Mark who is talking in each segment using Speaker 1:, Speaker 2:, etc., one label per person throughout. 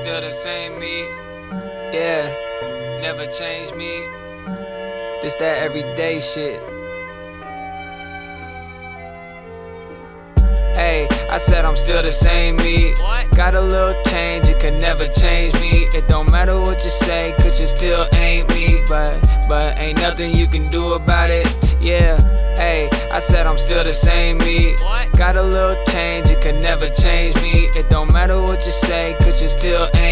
Speaker 1: Still the same me,
Speaker 2: Yeah,
Speaker 1: never change me.
Speaker 2: this that everyday shit. Hey, I said I'm still the same me.
Speaker 1: What?
Speaker 2: Got a little change, it could never change me. It don't matter what you say, cause you still ain't me. But, but ain't nothing you can do about it. Yeah, hey, I said I'm still the same me.
Speaker 1: What?
Speaker 2: Got a little change, it could never change me. It don't matter what you say, still ain't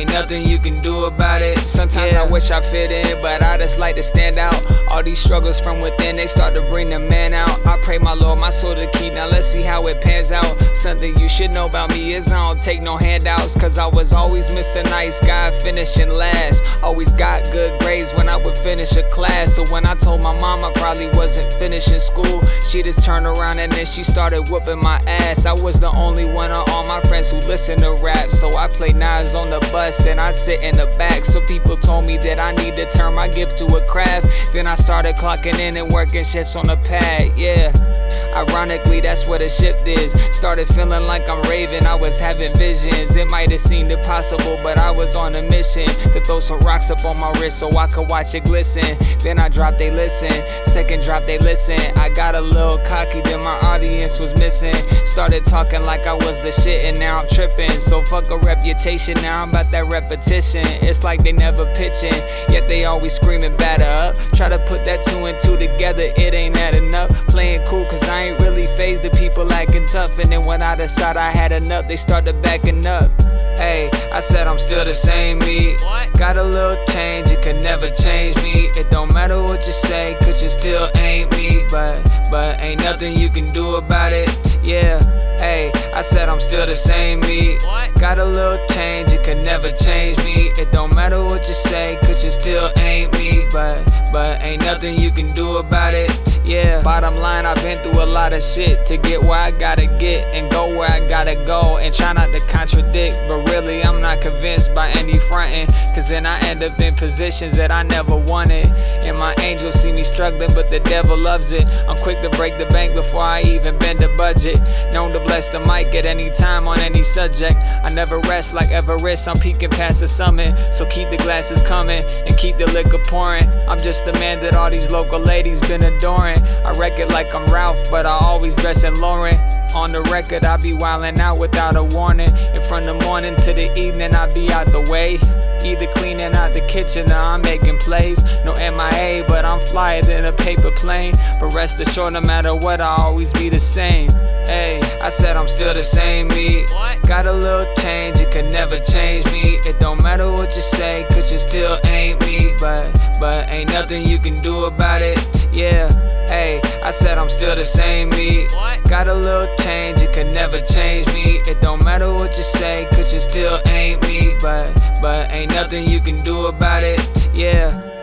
Speaker 2: ain't nothing you can do about it. Sometimes I wish I fit in, but I just like to stand out. All these struggles from within, they start to bring the man out. I pray my Lord, my soul to keep. Now let's see how it pans out. Something you should know about me is I don't take no handouts. Cause I was always Mr. Nice Guy, finishing last. Always got good grades when I would finish a class. So when I told my mom I probably wasn't finishing school, she just turned around and then she started whooping my ass. I was the only one of all my friends who listened to rap. So I played knives on the bus and I'd sit in the back. So people told me that I need to turn my gift to a craft. Then I started clocking in and working shifts on the pad, yeah. Ironically, that's what a shift is. Started feeling like I'm raving, I was having visions. It might have seemed impossible, but I was on a mission to throw some rocks up on my wrist so I could watch it glisten. Then I dropped, they listen. Second drop, they listen. I got a little cocky, then my audience was missing. Started talking like I was the shit, and now I'm tripping. So fuck a reputation, now I'm about that repetition. It's like they never pitching, yet they always screaming batter up. Try to put that two and two together, it ain't adding up. Playing cool, cause I ain't really fazed the people acting tough. And then when I decide I had enough, they started backing up. Hey, I said I'm still the same me. Got a little change, it could never change me. It don't matter what you say, cause you still ain't me. But, but ain't nothing you can do about it. Yeah, hey, I said I'm still the same me.
Speaker 1: What?
Speaker 2: Got a little change, it could never change me. It don't matter what you say, cause you still ain't me. But, but ain't nothing you can do about it. Yeah, bottom line, I've been through a lot of shit to get where I gotta get and go where I gotta go. And try not to contradict, but really, I'm not convinced by any fronting. Cause then I end up in positions that I never wanted. And my angels see me struggling, but the devil loves it. I'm quick to break the bank before I even bend the budget. Known to bless the mic at any time on any subject. I never rest like Everest, I'm peeking past the summit. So keep the glasses coming and keep the liquor pouring. I'm just the man that all these local ladies been adoring. I wreck it like I'm Ralph, but I always dress in Lauren. On the record, I be wildin' out without a warning. And from the morning to the evening, I be out the way. Either cleaning out the kitchen or I'm making plays. No MIA, but I'm flyer than a paper plane. But rest assured, no matter what, I always be the same. Hey, I said I'm still the same me. Got a little change, it could never change me. It don't matter what you say, cause you still ain't me. But, but ain't nothing you can do about it. Yeah, hey, I said I'm still the same me. Got a little change, it could never change me. It don't matter what you say, cause you still ain't me. But, but ain't nothing you can do about it. Yeah.